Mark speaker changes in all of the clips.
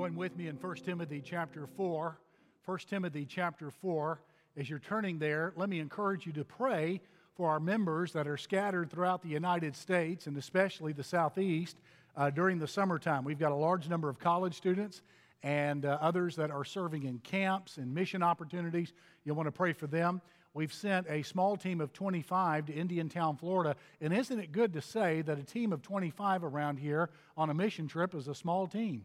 Speaker 1: join with me in 1 Timothy chapter 4. 1 Timothy chapter 4. As you're turning there, let me encourage you to pray for our members that are scattered throughout the United States and especially the Southeast uh, during the summertime. We've got a large number of college students and uh, others that are serving in camps and mission opportunities. You'll want to pray for them. We've sent a small team of 25 to Indiantown, Florida. And isn't it good to say that a team of 25 around here on a mission trip is a small team?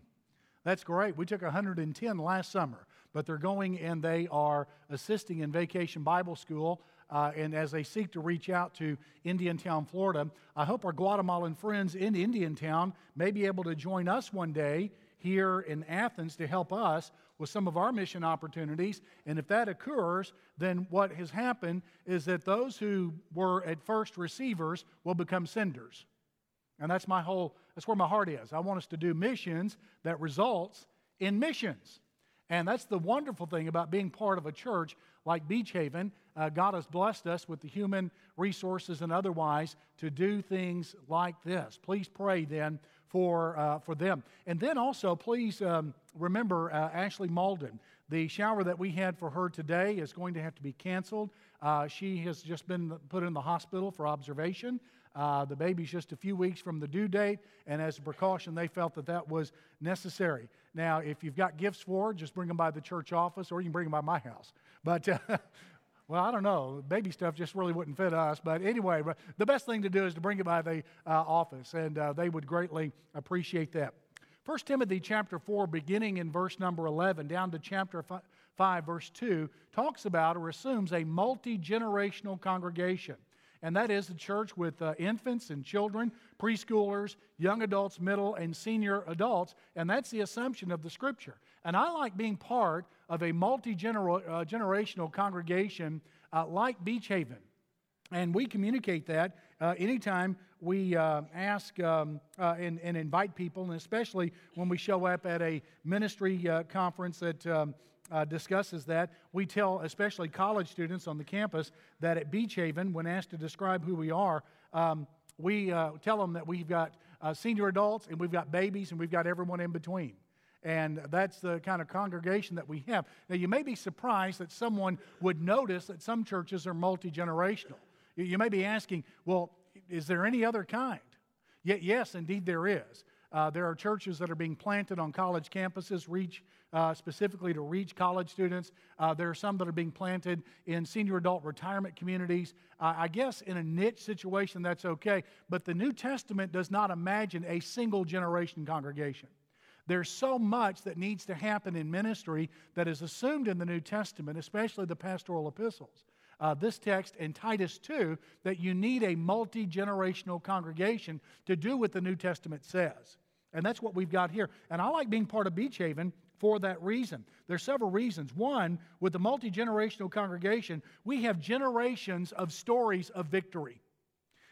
Speaker 1: That's great. We took 110 last summer, but they're going and they are assisting in Vacation Bible School. Uh, and as they seek to reach out to Indiantown, Florida, I hope our Guatemalan friends in Indiantown may be able to join us one day here in Athens to help us with some of our mission opportunities. And if that occurs, then what has happened is that those who were at first receivers will become senders. And that's my whole, that's where my heart is. I want us to do missions that results in missions. And that's the wonderful thing about being part of a church like Beech Haven. Uh, God has blessed us with the human resources and otherwise to do things like this. Please pray then for, uh, for them. And then also, please um, remember uh, Ashley Malden. The shower that we had for her today is going to have to be canceled. Uh, she has just been put in the hospital for observation. Uh, the baby's just a few weeks from the due date, and as a precaution, they felt that that was necessary. Now, if you've got gifts for her, just bring them by the church office, or you can bring them by my house. But uh, well, I don't know. Baby stuff just really wouldn't fit us. But anyway, the best thing to do is to bring it by the uh, office, and uh, they would greatly appreciate that. 1 Timothy chapter 4, beginning in verse number 11, down to chapter 5, verse 2, talks about or assumes a multi generational congregation and that is the church with uh, infants and children, preschoolers, young adults, middle, and senior adults. And that's the assumption of the scripture. And I like being part of a multi uh, generational congregation uh, like Beech Haven. And we communicate that uh, anytime we uh, ask um, uh, and, and, invite people, and especially when we show up at a ministry uh, conference that um, uh, discusses that. We tell, especially college students on the campus, that at Beech Haven, when asked to describe who we are, um, we uh, tell them that we've got uh, senior adults and we've got babies and we've got everyone in between. And that's the kind of congregation that we have. Now, you may be surprised that someone would notice that some churches are multi generational. You may be asking, well, is there any other kind? Yet, yes, indeed, there is. Uh, there are churches that are being planted on college campuses, reach uh, specifically to reach college students. Uh, there are some that are being planted in senior adult retirement communities. Uh, I guess in a niche situation, that's okay. But the New Testament does not imagine a single generation congregation. There's so much that needs to happen in ministry that is assumed in the New Testament, especially the pastoral epistles. Uh, this text and Titus 2 that you need a multi generational congregation to do what the New Testament says. And that's what we've got here. And I like being part of Beech Haven for that reason. There are several reasons. One, with the multi generational congregation, we have generations of stories of victory.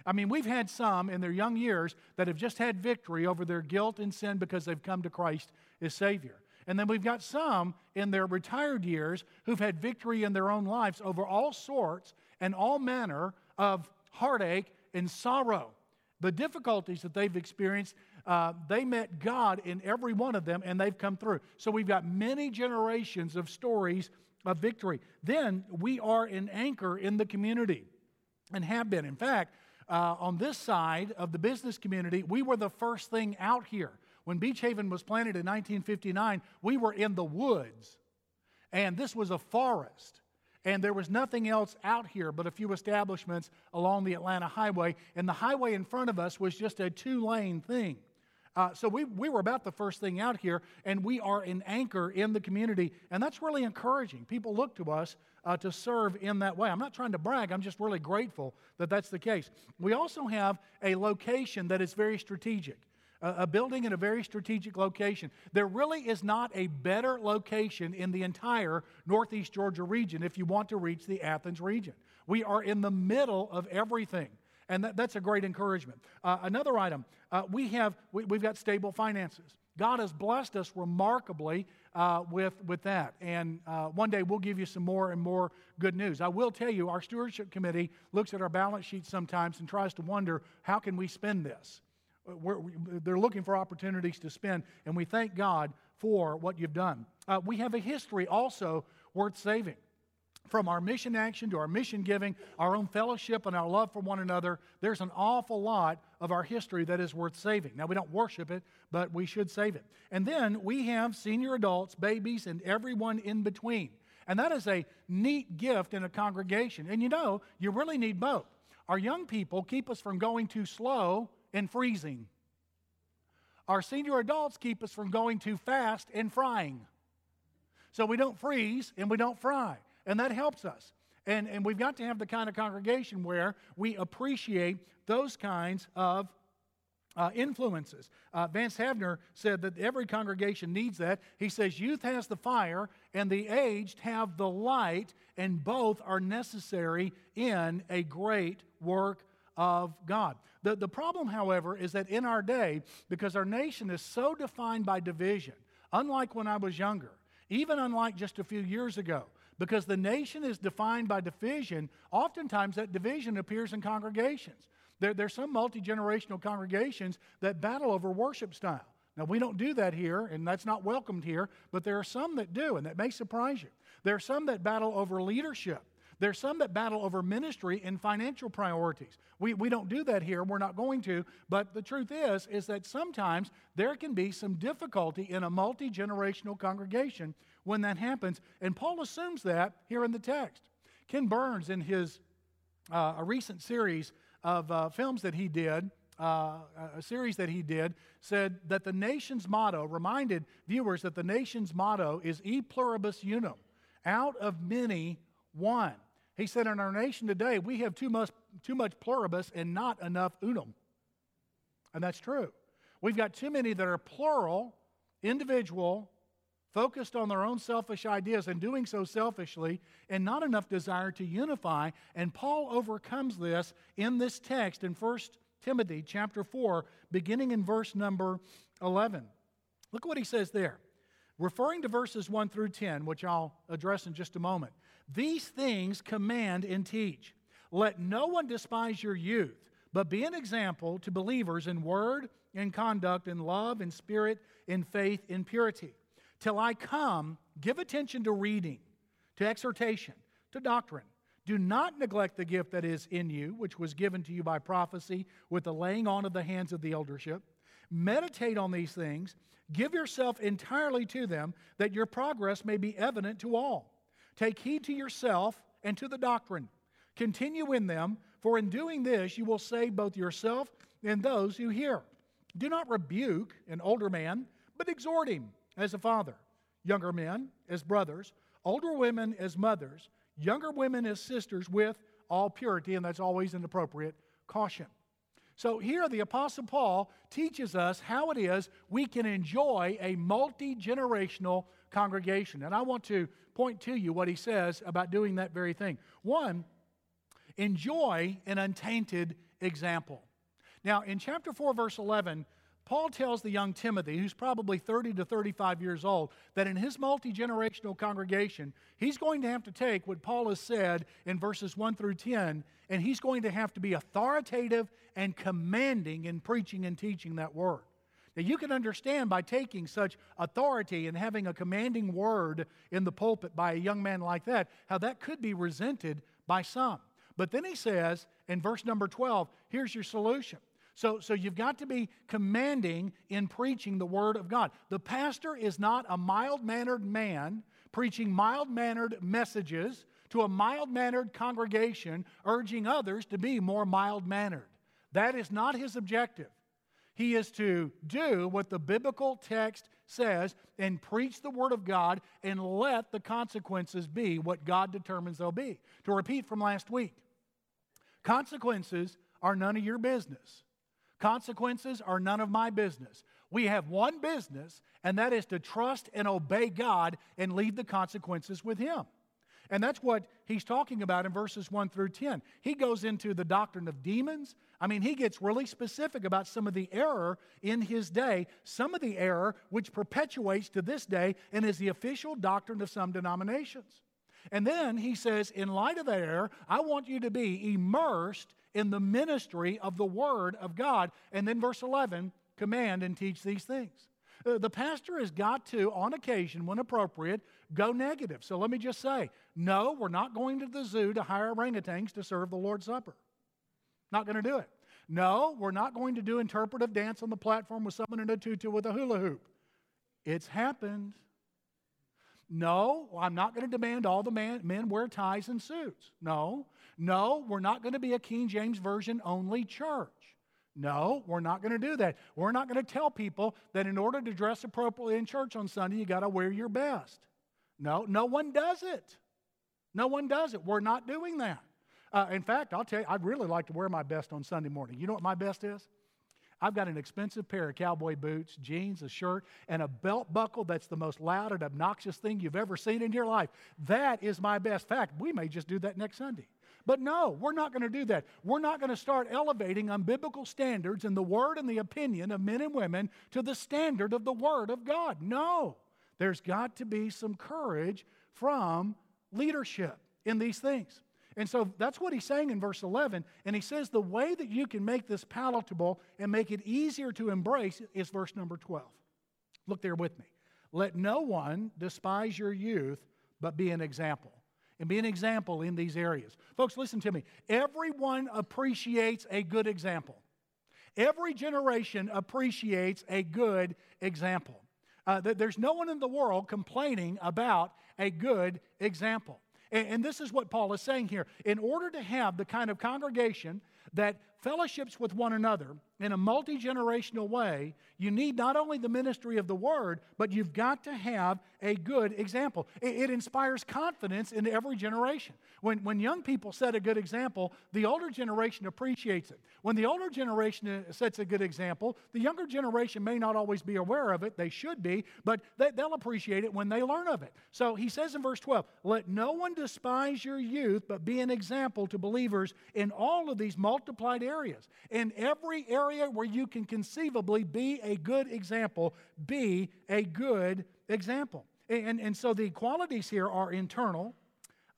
Speaker 1: I mean, we've had some in their young years that have just had victory over their guilt and sin because they've come to Christ as Savior. And then we've got some in their retired years who've had victory in their own lives over all sorts and all manner of heartache and sorrow. The difficulties that they've experienced uh, they met God in every one of them and they've come through. So we've got many generations of stories of victory. Then we are an anchor in the community and have been. In fact, uh, on this side of the business community, we were the first thing out here. When Beech Haven was planted in 1959, we were in the woods, and this was a forest. And there was nothing else out here but a few establishments along the Atlanta Highway. And the highway in front of us was just a two lane thing. Uh, so we, we were about the first thing out here, and we are an anchor in the community, and that's really encouraging. People look to us uh, to serve in that way. I'm not trying to brag, I'm just really grateful that that's the case. We also have a location that is very strategic. A, building in a very strategic location. There really is not a better location in the entire Northeast Georgia region if you want to reach the Athens region. We are in the middle of everything. And that, that's a great encouragement. Uh, another item uh, we have, we, have got stable finances. God has blessed us remarkably uh, with, with that. And uh, one day we'll give you some more and more good news. I will tell you, our stewardship committee looks at our balance sheet sometimes and tries to wonder how can we spend this? We're, they're looking for opportunities to spend, and we thank God for what you've done. Uh, we have a history also worth saving. From our mission action to our mission giving, our own fellowship, and our love for one another, there's an awful lot of our history that is worth saving. Now, we don't worship it, but we should save it. And then we have senior adults, babies, and everyone in between. And that is a neat gift in a congregation. And you know, you really need both. Our young people keep us from going too slow and freezing. Our senior adults keep us from going too fast and frying. So we don't freeze and we don't fry. And that helps us. And, and we've got to have the kind of congregation where we appreciate those kinds of uh, influences. Uh, Vance Havner said that every congregation needs that. He says youth has the fire and the aged have the light, and both are necessary in a great work of God. The, the problem, however, is that in our day, because our nation is so defined by division, unlike when I was younger, even unlike just a few years ago, because the nation is defined by division, oftentimes that division appears in congregations. There, there's some multi generational congregations that battle over worship style. Now, we don't do that here, and that's not welcomed here, but there are some that do, and that may surprise you. There are some that battle over leadership. There's some that battle over ministry and financial priorities. We, we don't do that here. We're not going to. But the truth is, is that sometimes there can be some difficulty in a multi generational congregation when that happens. And Paul assumes that here in the text. Ken Burns, in his uh, a recent series of uh, films that he did, uh, a series that he did, said that the nation's motto, reminded viewers that the nation's motto is e pluribus unum, out of many, one. He said, in our nation today, we have too much, too much pluribus and not enough unum. And that's true. We've got too many that are plural, individual, focused on their own selfish ideas and doing so selfishly, and not enough desire to unify. And Paul overcomes this in this text in 1 Timothy chapter 4, beginning in verse number 11. Look what he says there. Referring to verses 1 through 10, which I'll address in just a moment. These things command and teach. Let no one despise your youth, but be an example to believers in word, in conduct, in love, in spirit, in faith, in purity. Till I come, give attention to reading, to exhortation, to doctrine. Do not neglect the gift that is in you, which was given to you by prophecy with the laying on of the hands of the eldership. Meditate on these things, give yourself entirely to them, that your progress may be evident to all. Take heed to yourself and to the doctrine. Continue in them, for in doing this you will save both yourself and those who hear. Do not rebuke an older man, but exhort him as a father, younger men as brothers, older women as mothers, younger women as sisters with all purity, and that's always an appropriate caution. So here the Apostle Paul teaches us how it is we can enjoy a multi generational congregation. And I want to point to you what he says about doing that very thing. One, enjoy an untainted example. Now, in chapter 4, verse 11, Paul tells the young Timothy, who's probably 30 to 35 years old, that in his multi generational congregation, he's going to have to take what Paul has said in verses 1 through 10, and he's going to have to be authoritative and commanding in preaching and teaching that word. Now, you can understand by taking such authority and having a commanding word in the pulpit by a young man like that, how that could be resented by some. But then he says in verse number 12, here's your solution. So, so you've got to be commanding in preaching the Word of God. The pastor is not a mild mannered man preaching mild mannered messages to a mild mannered congregation, urging others to be more mild mannered. That is not his objective. He is to do what the biblical text says and preach the Word of God and let the consequences be what God determines they'll be. To repeat from last week, consequences are none of your business. Consequences are none of my business. We have one business, and that is to trust and obey God and leave the consequences with Him. And that's what he's talking about in verses 1 through 10. He goes into the doctrine of demons. I mean, he gets really specific about some of the error in his day, some of the error which perpetuates to this day and is the official doctrine of some denominations. And then he says, in light of there, I want you to be immersed in the ministry of the Word of God. And then verse 11, command and teach these things. Uh, the pastor has got to, on occasion, when appropriate, go negative. So let me just say no, we're not going to the zoo to hire orangutans to serve the Lord's Supper. Not going to do it. No, we're not going to do interpretive dance on the platform with someone in a tutu with a hula hoop. It's happened. No, I'm not going to demand all the man, men wear ties and suits. No, no, we're not going to be a King James Version only church. No, we're not going to do that. We're not going to tell people that in order to dress appropriately in church on Sunday, you got to wear your best. No, no one does it. No one does it. We're not doing that. Uh, in fact, I'll tell you, I'd really like to wear my best on Sunday morning. You know what my best is? I've got an expensive pair of cowboy boots, jeans, a shirt, and a belt buckle that's the most loud and obnoxious thing you've ever seen in your life. That is my best. fact, we may just do that next Sunday. But no, we're not going to do that. We're not going to start elevating unbiblical standards and the word and the opinion of men and women to the standard of the Word of God. No, there's got to be some courage from leadership in these things. And so that's what he's saying in verse 11. And he says the way that you can make this palatable and make it easier to embrace is verse number 12. Look there with me. Let no one despise your youth, but be an example. And be an example in these areas. Folks, listen to me. Everyone appreciates a good example. Every generation appreciates a good example. Uh, there's no one in the world complaining about a good example. And, and this is what Paul is saying here. In order to have the kind of congregation that fellowships with one another in a multi generational way, you need not only the ministry of the word, but you've got to have a good example. It, it, inspires confidence in every generation. When, when young people set a good example, the older generation appreciates it. When the older generation uh, sets a good example, the younger generation may not always be aware of it. They should be, but they, they'll appreciate it when they learn of it. So he says in verse 12, Let no one despise your youth, but be an example to believers in all of these multiplied areas. In every area where you can conceivably be a good example, be a good example. And, and so the qualities here are internal,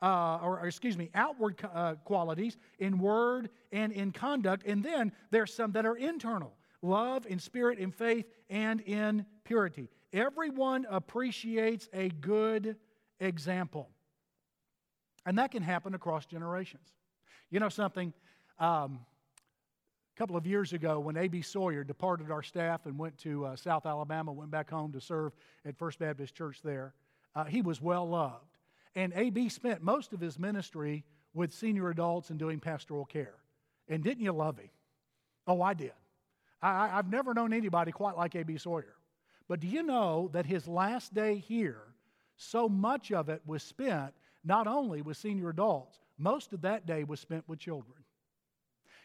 Speaker 1: uh, or, or, excuse me, outward uh, qualities in word and in conduct. And then there's some that are internal love, in spirit, in faith, and in purity. Everyone appreciates a good example. And that can happen across generations. You know something? Um, a couple of years ago, when A.B. Sawyer departed our staff and went to uh, South Alabama, went back home to serve at First Baptist Church there, uh, he was well loved. And A.B. spent most of his ministry with senior adults and doing pastoral care. And didn't you love him? Oh, I did. I, have never known anybody quite like A.B. Sawyer. But do you know that his last day here, so much of it was spent not only with senior adults, most of that day was spent with children.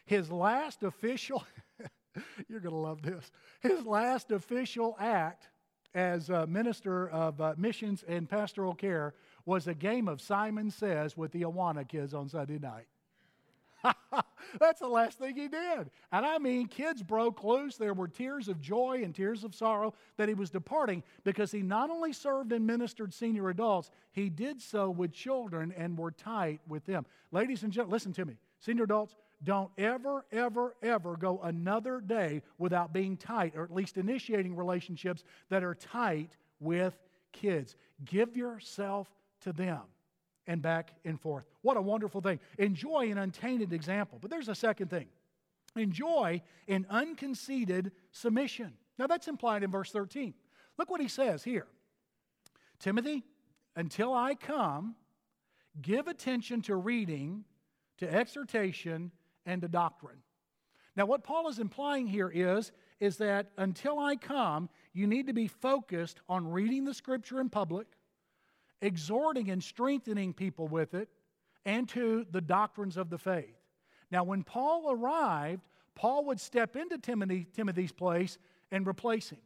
Speaker 1: His last official, you're going to love this, his last official act as minister of uh, missions and pastoral care was a game of Simon Says with the Awana kids on Sunday night. That's the last thing he did. And I mean, kids broke loose. There were tears of joy and tears of sorrow that he was departing because he not only served and ministered senior adults, he did so with children and were tight with them. Ladies and gentlemen, listen to me. Senior adults, don't ever, ever, ever go another day without being tight, or at least initiating relationships that are tight with kids. Give yourself to them and back and forth. What a wonderful thing. Enjoy an untainted example. But there's a second thing enjoy an unconceited submission. Now, that's implied in verse 13. Look what he says here Timothy, until I come, give attention to reading, to exhortation, and to doctrine. Now, what Paul is implying here is, is that until I come, you need to be focused on reading the scripture in public, exhorting and strengthening people with it, and to the doctrines of the faith. Now, when Paul arrived, Paul would step into Timothy, Timothy's place and replace him.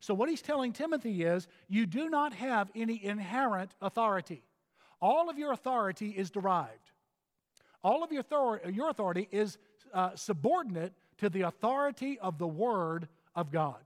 Speaker 1: So, what he's telling Timothy is you do not have any inherent authority. All of your authority is derived. All of your authority, your authority is uh, subordinate to the authority of the Word of God.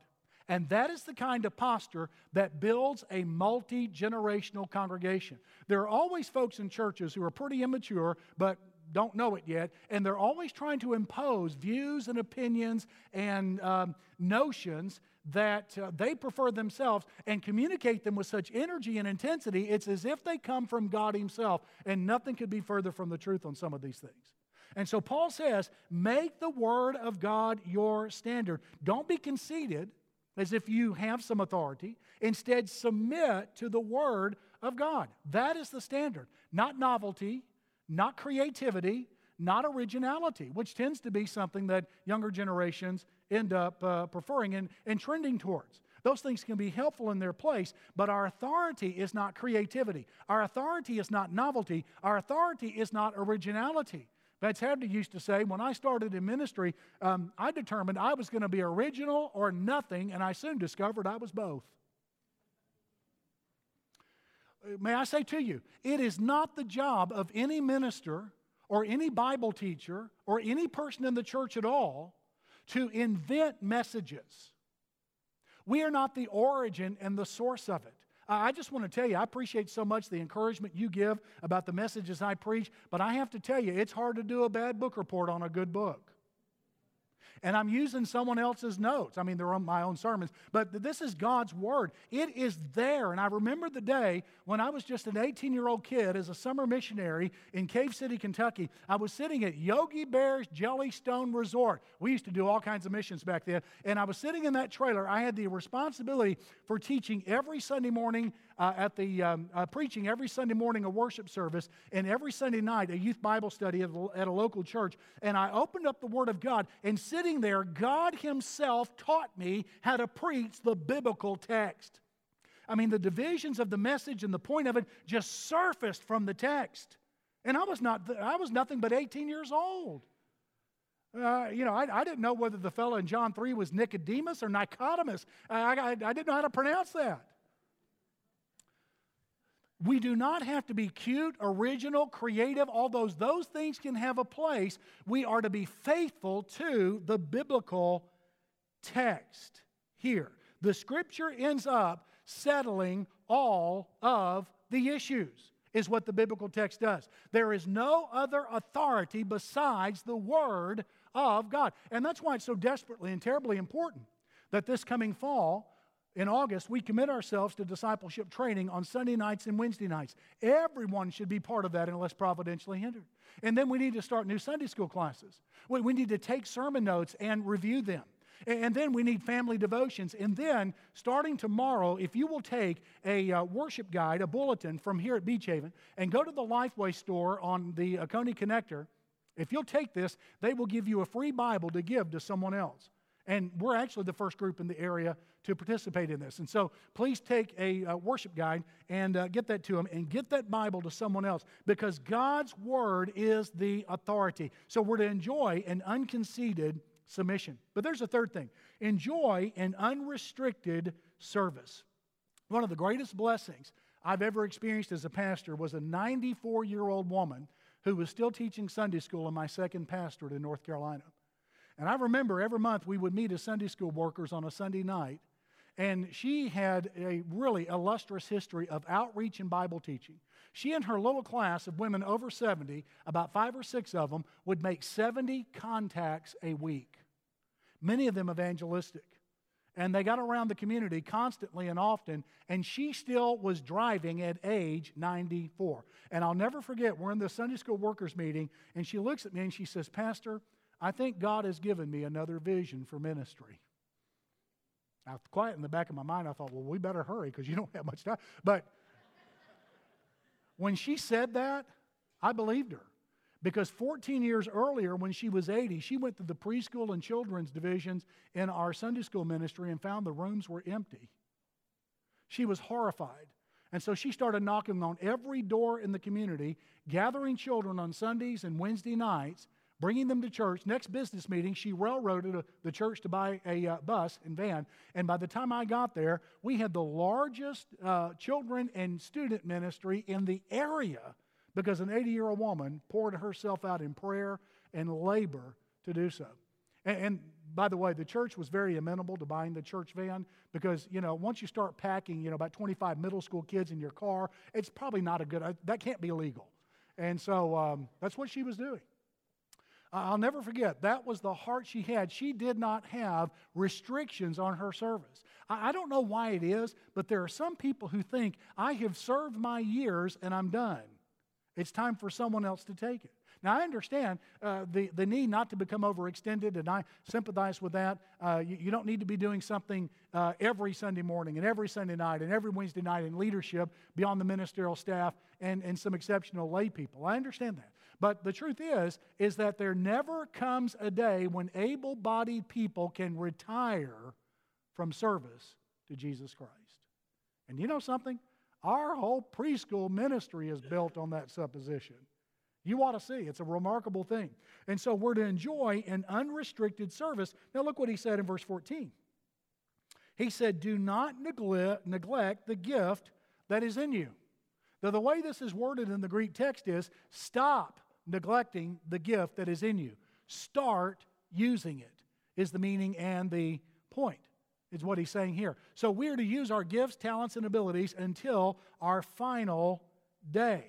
Speaker 1: And that is the kind of posture that builds a multi generational congregation. There are always folks in churches who are pretty immature, but don't know it yet, and they're always trying to impose views and opinions and um, notions that uh, they prefer themselves and communicate them with such energy and intensity, it's as if they come from God Himself, and nothing could be further from the truth on some of these things. And so Paul says, make the Word of God your standard. Don't be conceited as if you have some authority. Instead, submit to the Word of God. That is the standard, not novelty, not creativity, not originality, which tends to be something that younger generations end up uh, preferring and, and trending towards. Those things can be helpful in their place, but our authority is not creativity. Our authority is not novelty. Our authority is not originality. Vance Havner used to say, when I started in ministry, um, I determined I was going to be original or nothing, and I soon discovered I was both. May I say to you, it is not the job of any minister or any Bible teacher or any person in the church at all to invent messages. We are not the origin and the source of it. I just want to tell you, I appreciate so much the encouragement you give about the messages I preach, but I have to tell you, it's hard to do a bad book report on a good book and I'm using someone else's notes. I mean, they're on my own sermons, but this is God's Word. It is there. And I remember the day when I was just an 18 year old kid as a summer missionary in Cave City, Kentucky. I was sitting at Yogi Bear's Jellystone Resort. We used to do all kinds of missions back then. And I was sitting in that trailer. I had the responsibility for teaching every Sunday morning uh, at the um, uh, preaching every Sunday morning a worship service and every Sunday night a youth Bible study at, at a local church. And I opened up the Word of God, and sitting there, God Himself taught me how to preach the biblical text. I mean, the divisions of the message and the point of it just surfaced from the text. And I was, not, I was nothing but 18 years old. Uh, you know, I, I, didn't know whether the fellow in John 3 was Nicodemus or Nicodemus. I, I, I didn't know how to pronounce that. We do not have to be cute, original, creative, although those things can have a place. We are to be faithful to the biblical text here. The scripture ends up settling all of the issues, is what the biblical text does. There is no other authority besides the Word of God. And that's why it's so desperately and terribly important that this coming fall, in August, we commit ourselves to discipleship training on Sunday nights and Wednesday nights. Everyone should be part of that unless providentially hindered. And then we need to start new Sunday school classes. We need to take sermon notes and review them. And then we need family devotions. And then, starting tomorrow, if you will take a uh, worship guide, a bulletin from here at Beech Haven, and go to the Lifeway store on the Oconee Connector, if you'll take this, they will give you a free Bible to give to someone else. And we're actually the first group in the area to participate in this. And so please take a uh, worship guide and uh, get that to them and get that Bible to someone else because God's Word is the authority. So we're to enjoy an unconceited submission. But there's a third thing enjoy an unrestricted service. One of the greatest blessings I've ever experienced as a pastor was a 94 year old woman who was still teaching Sunday school in my second pastorate in North Carolina. And I remember every month we would meet as Sunday school workers on a Sunday night. And she had a really illustrious history of outreach and Bible teaching. She and her little class of women over 70, about five or six of them, would make 70 contacts a week, many of them evangelistic. And they got around the community constantly and often, and she still was driving at age 94. And I'll never forget, we're in the Sunday school workers meeting, and she looks at me and she says, Pastor, I think God has given me another vision for ministry. Now, quiet in the back of my mind, I thought, well, we better hurry because you don't have much time. But when she said that, I believed her. Because 14 years earlier, when she was 80, she went to the preschool and children's divisions in our Sunday school ministry and found the rooms were empty. She was horrified. And so she started knocking on every door in the community, gathering children on Sundays and Wednesday nights, bringing them to church. Next business meeting, she railroaded the church to buy a uh, bus and van. And by the time I got there, we had the largest uh, children and student ministry in the area because an 80 year old woman poured herself out in prayer and labor to do so. And, and by the way, the church was very amenable to buying the church van because, you know, once you start packing, you know, about 25 middle school kids in your car, it's probably not a good, uh, that can't be legal. And so um, that's what she was doing. I'll never forget, that was the heart she had. She did not have restrictions on her service. I don't know why it is, but there are some people who think, I have served my years and I'm done. It's time for someone else to take it. Now, I understand uh, the, the need not to become overextended, and I sympathize with that. Uh, you, you, don't need to be doing something uh, every Sunday morning and every Sunday night and every Wednesday night in leadership beyond the ministerial staff and, and some exceptional lay people. I understand that. But the truth is, is that there never comes a day when able-bodied people can retire from service to Jesus Christ. And you know something? Our whole preschool ministry is built on that supposition. You ought to see. It's a remarkable thing. And so we're to enjoy an unrestricted service. Now, look what he said in verse 14. He said, Do not neglect, neglect the gift that is in you. Now, the way this is worded in the Greek text is stop neglecting the gift that is in you. Start using it, is the meaning and the point, is what he's saying here. So we're to use our gifts, talents, and abilities until our final day.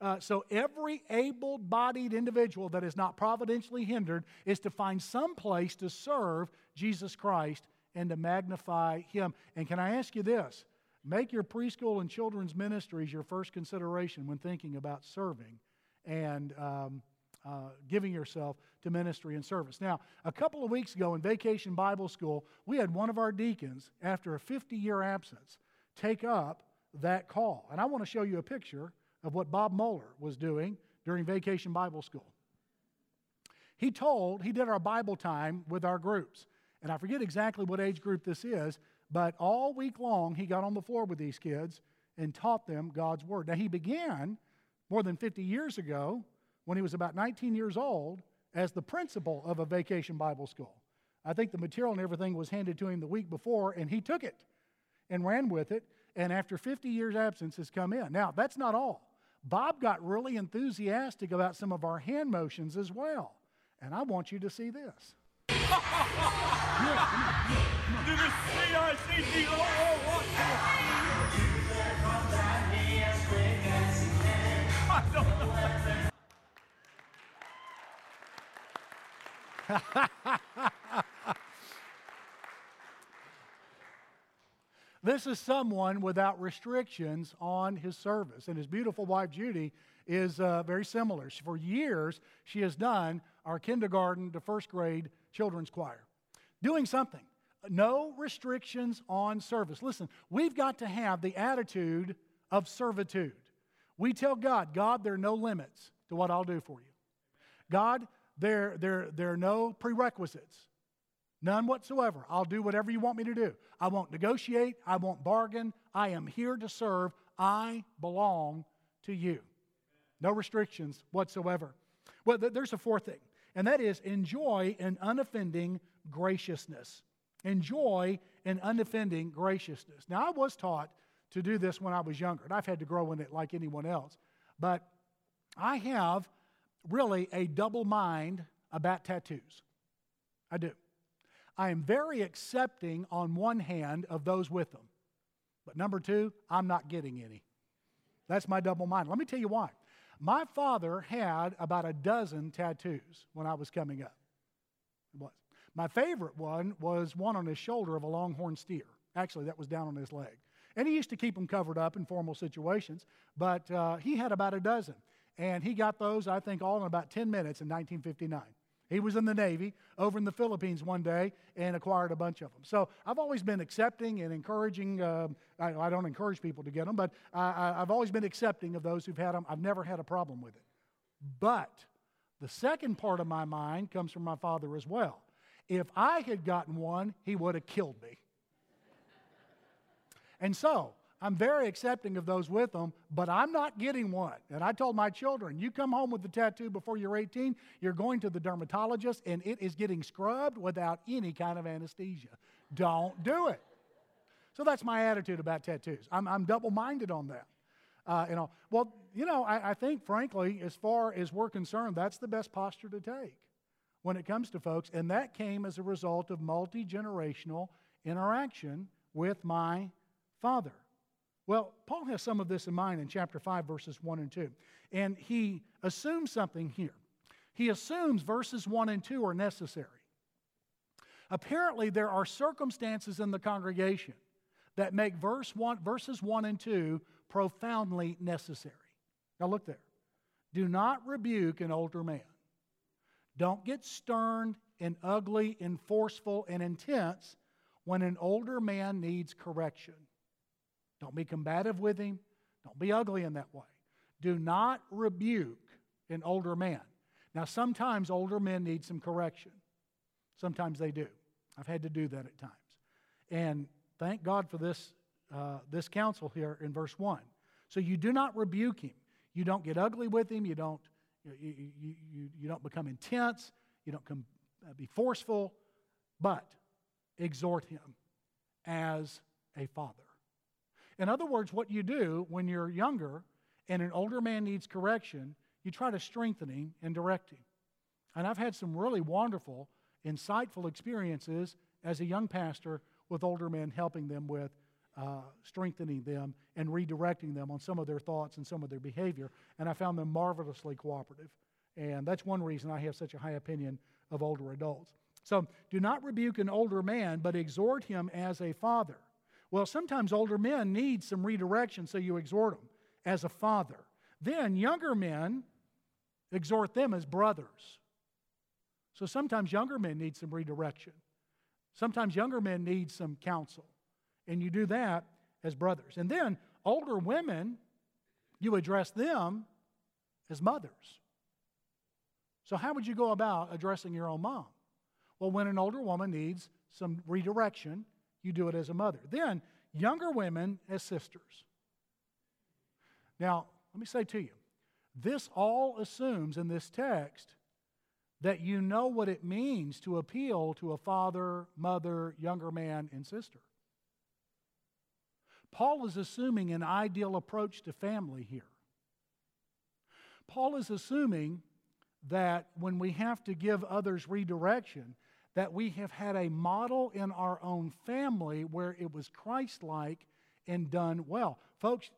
Speaker 1: Uh, so every able bodied individual that is not providentially hindered is to find some place to serve Jesus Christ and to magnify Him. And can I ask you this? Make your preschool and children's ministries your first consideration when thinking about serving and um, uh, giving yourself to ministry and service. Now, a couple of weeks ago in Vacation Bible School, we had one of our deacons, after a 50 year absence, take up that call. And I want to show you a picture of what Bob Moeller was doing during Vacation Bible School. He told, he did our Bible time with our groups. And I forget exactly what age group this is, but all week long he got on the floor with these kids and taught them God's Word. Now, he began more than 50 years ago when he was about 19 years old as the principal of a vacation Bible school. I think the material and everything was handed to him the week before, and he took it and ran with it. And after 50 years' absence, has come in. Now, that's not all. Bob got really enthusiastic about some of our hand motions as well. And I want you to see this. This is someone without restrictions on his service. And his beautiful wife, Judy, is uh, very similar. For years, she has done our kindergarten to first grade children's choir. Doing something. No restrictions on service. Listen, we've got to have the attitude of servitude. We tell God, God, there are no limits to what I'll do for you. God, there, there, there are no prerequisites. None whatsoever. I'll do whatever you want me to do. I won't negotiate. I won't bargain. I am here to serve. I belong to you. No restrictions whatsoever. Well, there's a fourth thing, and that is enjoy an unoffending graciousness. Enjoy an unoffending graciousness. Now, I was taught to do this when I was younger, and I've had to grow in it like anyone else. But I have really a double mind about tattoos. I do. I am very accepting on one hand of those with them. But number two, I'm not getting any. That's my double mind. Let me tell you why. My father had about a dozen tattoos when I was coming up. Was. My favorite one was one on his shoulder of a longhorn steer. Actually, that was down on his leg. And he used to keep them covered up in formal situations, but uh, he had about a dozen. And he got those, I think, all in about 10 minutes in 1959. He was in the Navy over in the Philippines one day and acquired a bunch of them. So I've always been accepting and encouraging. Uh, I, I, don't encourage people to get them, but I, I've always been accepting of those who've had them. I've never had a problem with it. But the second part of my mind comes from my father as well. If I had gotten one, he would have killed me. and so I'm very accepting of those with them, but I'm not getting one. And I told my children, you come home with the tattoo before you're 18, you're going to the dermatologist, and it is getting scrubbed without any kind of anesthesia. Don't do it. So that's my attitude about tattoos. I'm, I'm double minded on that. Uh, you know, well, you know, I, I think, frankly, as far as we're concerned, that's the best posture to take. when it comes to folks, and that came as a result of multi generational interaction with my father. Well, Paul has some of this in mind in chapter 5, verses 1 and 2. And he assumes something here. He assumes verses 1 and 2 are necessary. Apparently, there are circumstances in the congregation that make verse one, verses 1 and 2 profoundly necessary. Now, look there. Do not rebuke an older man. Don't get stern and ugly and forceful and intense when an older man needs correction. Don't be combative with him. Don't be ugly in that way. Do not rebuke an older man. Now, sometimes older men need some correction. Sometimes they do. I've had to do that at times. And thank God for this, uh, this counsel here in verse 1. So you do not rebuke him. You don't get ugly with him. You don't, you, you, you, you don't become intense. You don't come, uh, be forceful, but exhort him as a father. In other words, what you do when you're younger and an older man needs correction, you try to strengthen him and direct him. And I've had some really wonderful, insightful experiences as a young pastor with older men, helping them with uh, strengthening them and redirecting them on some of their thoughts and some of their behavior. And I found them marvelously cooperative. And that's one reason I have such a high opinion of older adults. So do not rebuke an older man, but exhort him as a father. Well, sometimes older men need some redirection, so you exhort them as a father. Then younger men exhort them as brothers. So sometimes younger men need some redirection. Sometimes younger men need some counsel. And you do that as brothers. And then older women, you address them as mothers. So, how would you go about addressing your own mom? Well, when an older woman needs some redirection, you do it as a mother. Then, younger women as sisters. Now, let me say to you, this all assumes in this text that you know what it means to appeal to a father, mother, younger man, and sister. Paul is assuming an ideal approach to family here. Paul is assuming that when we have to give others redirection, that we have had a model in our own family where it was Christ like and done well. Folks,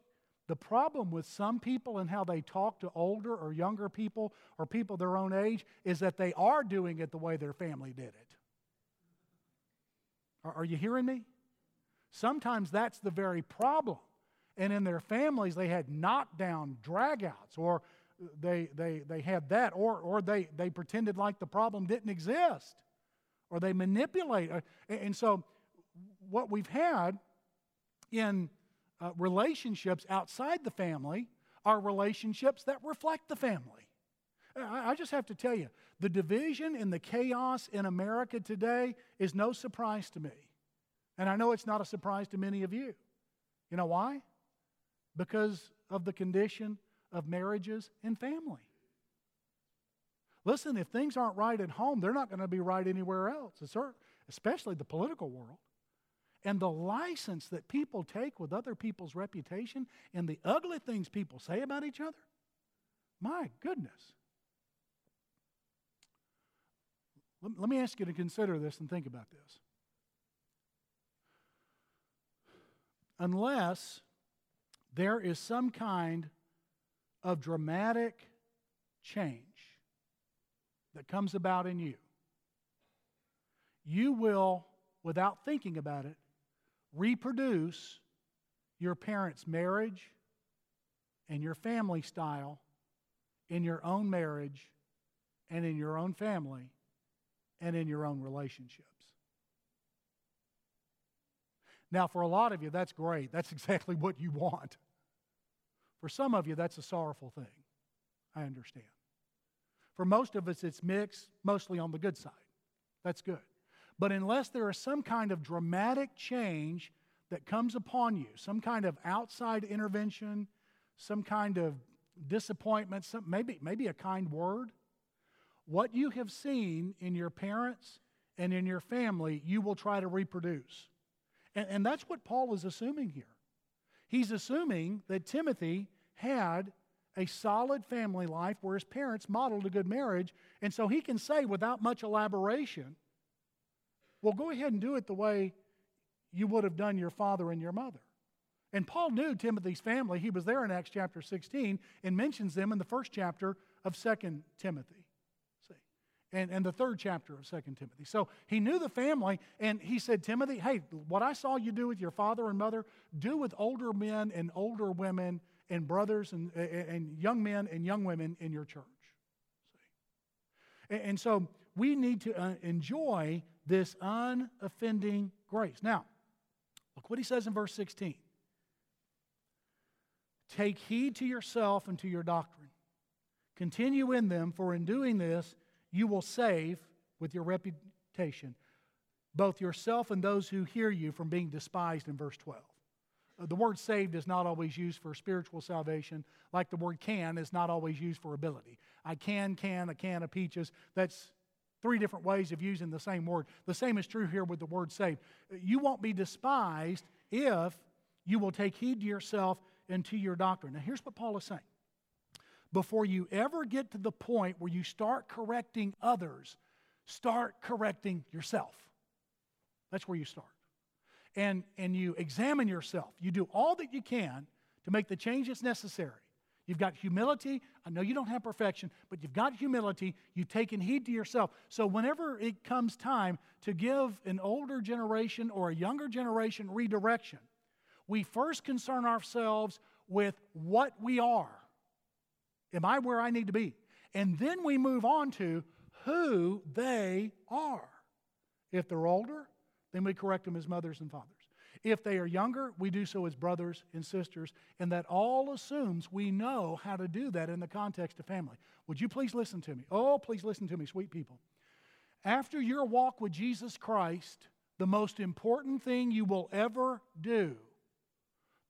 Speaker 1: the problem with some people and how they talk to older or younger people or people their own age is that they are doing it the way their family did it. Are, are you hearing me? Sometimes that's the very problem. And in their families, they had knockdown dragouts, or they, they, they had that, or, or they, they pretended like the problem didn't exist, or they manipulate. And so, what we've had in uh, relationships outside the family are relationships that reflect the family. I, I just have to tell you, the division and the chaos in America today is no surprise to me. And I know it's not a surprise to many of you. You know why? Because of the condition of marriages and family. Listen, if things aren't right at home, they're not going to be right anywhere else, especially the political world and the license that people take with other people's reputation and the ugly things people say about each other, my goodness. Let, me ask you to consider this and think about this. Unless there is some kind of dramatic change that comes about in you, you will, without thinking about it, reproduce your parents' marriage and your family style in your own marriage and in your own family and in your own relationships. Now, for a lot of you, that's great. That's exactly what you want. For some of you, that's a sorrowful thing. I understand. For most of us, it's mixed, mostly on the good side. That's good. But unless there is some kind of dramatic change that comes upon you, some kind of outside intervention, some kind of disappointment, some, maybe, maybe a kind word, what you have seen in your parents and in your family, you will try to reproduce. And, and that's what Paul is assuming here. He's assuming that Timothy had a solid family life where his parents modeled a good marriage. And so he can say without much elaboration, well, go ahead and do it the way you would have done your father and your mother. And Paul knew Timothy's family. He was there in Acts chapter 16 and mentions them in the first chapter of 2 Timothy. See? And, and the third chapter of 2 Timothy. So he knew the family, and he said, Timothy, hey, what I saw you do with your father and mother, do with older men and older women and brothers and, and young men and young women in your church. See? And, so we need to uh, enjoy this unoffending grace. Now, look what he says in verse 16. Take heed to yourself and to your doctrine. Continue in them, for in doing this, you will save with your reputation both yourself and those who hear you from being despised in verse 12. Uh, the word saved is not always used for spiritual salvation, like the word can is not always used for ability. I can, can, a can of peaches. That's three different ways of using the same word. The same is true here with the word saved. You won't be despised if you will take heed to yourself and to your doctrine. Now, here's what Paul is saying. Before you ever get to the point where you start correcting others, start correcting yourself. That's where you start. And, and you examine yourself. You do all that you can to make the changes necessary. You've got humility. I know you don't have perfection, but you've got humility. You've taken heed to yourself. So, whenever it comes time to give an older generation or a younger generation redirection, we first concern ourselves with what we are. Am I where I need to be? And then we move on to who they are. If they're older, then we correct them as mothers and fathers. If they are younger, we do so as brothers and sisters, and that all assumes we know how to do that in the context of family. Would you please listen to me? Oh, please listen to me, sweet people. After your walk with Jesus Christ, the most important thing you will ever do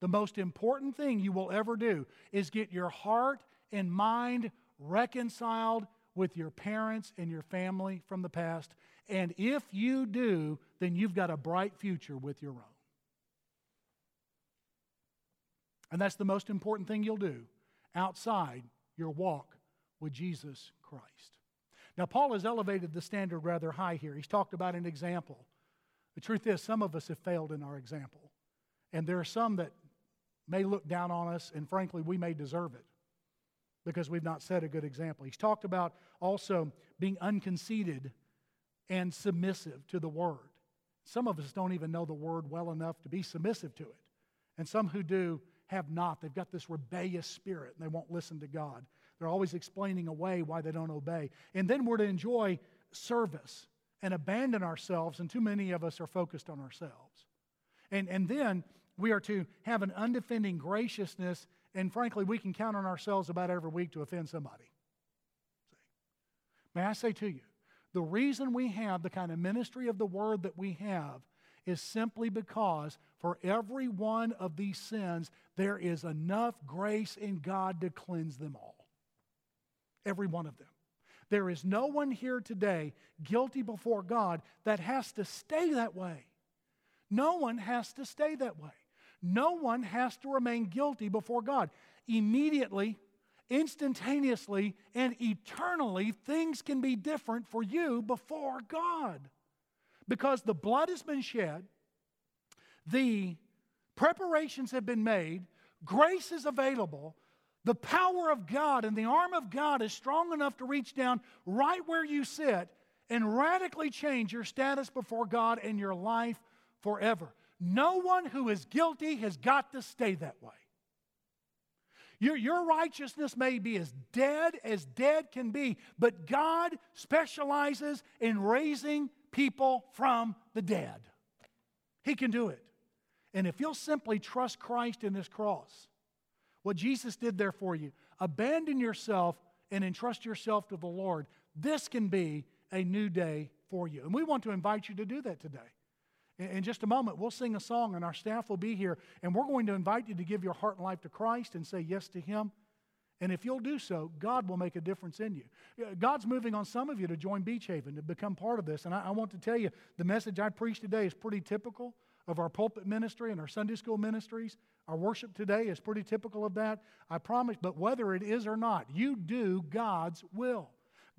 Speaker 1: the most important thing you will ever do is get your heart and mind reconciled with your parents and your family from the past. And if you do, then you've got a bright future with your own. And that's the most important thing you'll do outside your walk with Jesus Christ. Now, Paul has elevated the standard rather high here. He's talked about an example. The truth is, some of us have failed in our example. And there are some that may look down on us, and frankly, we may deserve it because we've not set a good example. He's talked about also being unconceited and submissive to the word. Some of us don't even know the word well enough to be submissive to it. And some who do have not. They've got this rebellious spirit and they won't listen to God. They're always explaining away why they don't obey. And then we're to enjoy service and abandon ourselves, and too many of us are focused on ourselves. And, and then we are to have an unoffending graciousness, and frankly, we can count on ourselves about every week to offend somebody. See? May I say to you, the reason we have the kind of ministry of the word that we have is simply because for every one of these sins, there is enough grace in God to cleanse them all. Every one of them. There is no one here today guilty before God that has to stay that way. No one has to stay that way. No one has to remain guilty before God. Immediately, instantaneously, and eternally, things can be different for you before God. Because the blood has been shed, the preparations have been made, grace is available, the power of God and the arm of God is strong enough to reach down right where you sit and radically change your status before God and your life forever. No one who is guilty has got to stay that way. Your, your righteousness may be as dead as dead can be, but God specializes in raising people from the dead. He can do it. And if you'll simply trust Christ in this cross, what Jesus did there for you, abandon yourself and entrust yourself to the Lord, this can be a new day for you. And we want to invite you to do that today. In just a moment, we'll sing a song and our staff will be here, and we're going to invite you to give your heart and life to Christ and say yes to Him. And if you'll do so, God will make a difference in you. Uh, God's moving on some of you to join Beech Haven, to become part of this. And I, I want to tell you, the message I preached today is pretty typical of our pulpit ministry and our Sunday school ministries. Our worship today is pretty typical of that. I promise, but whether it is or not, you do God's will.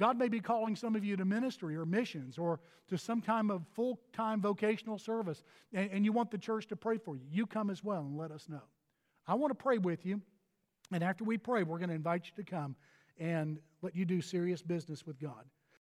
Speaker 1: God may be calling some of you to ministry or missions or to some kind of full time vocational service, and, and, you want the church to pray for you. You come as well and let us know. I want to pray with you, and after we pray, we're going to invite you to come and let you do serious business with God.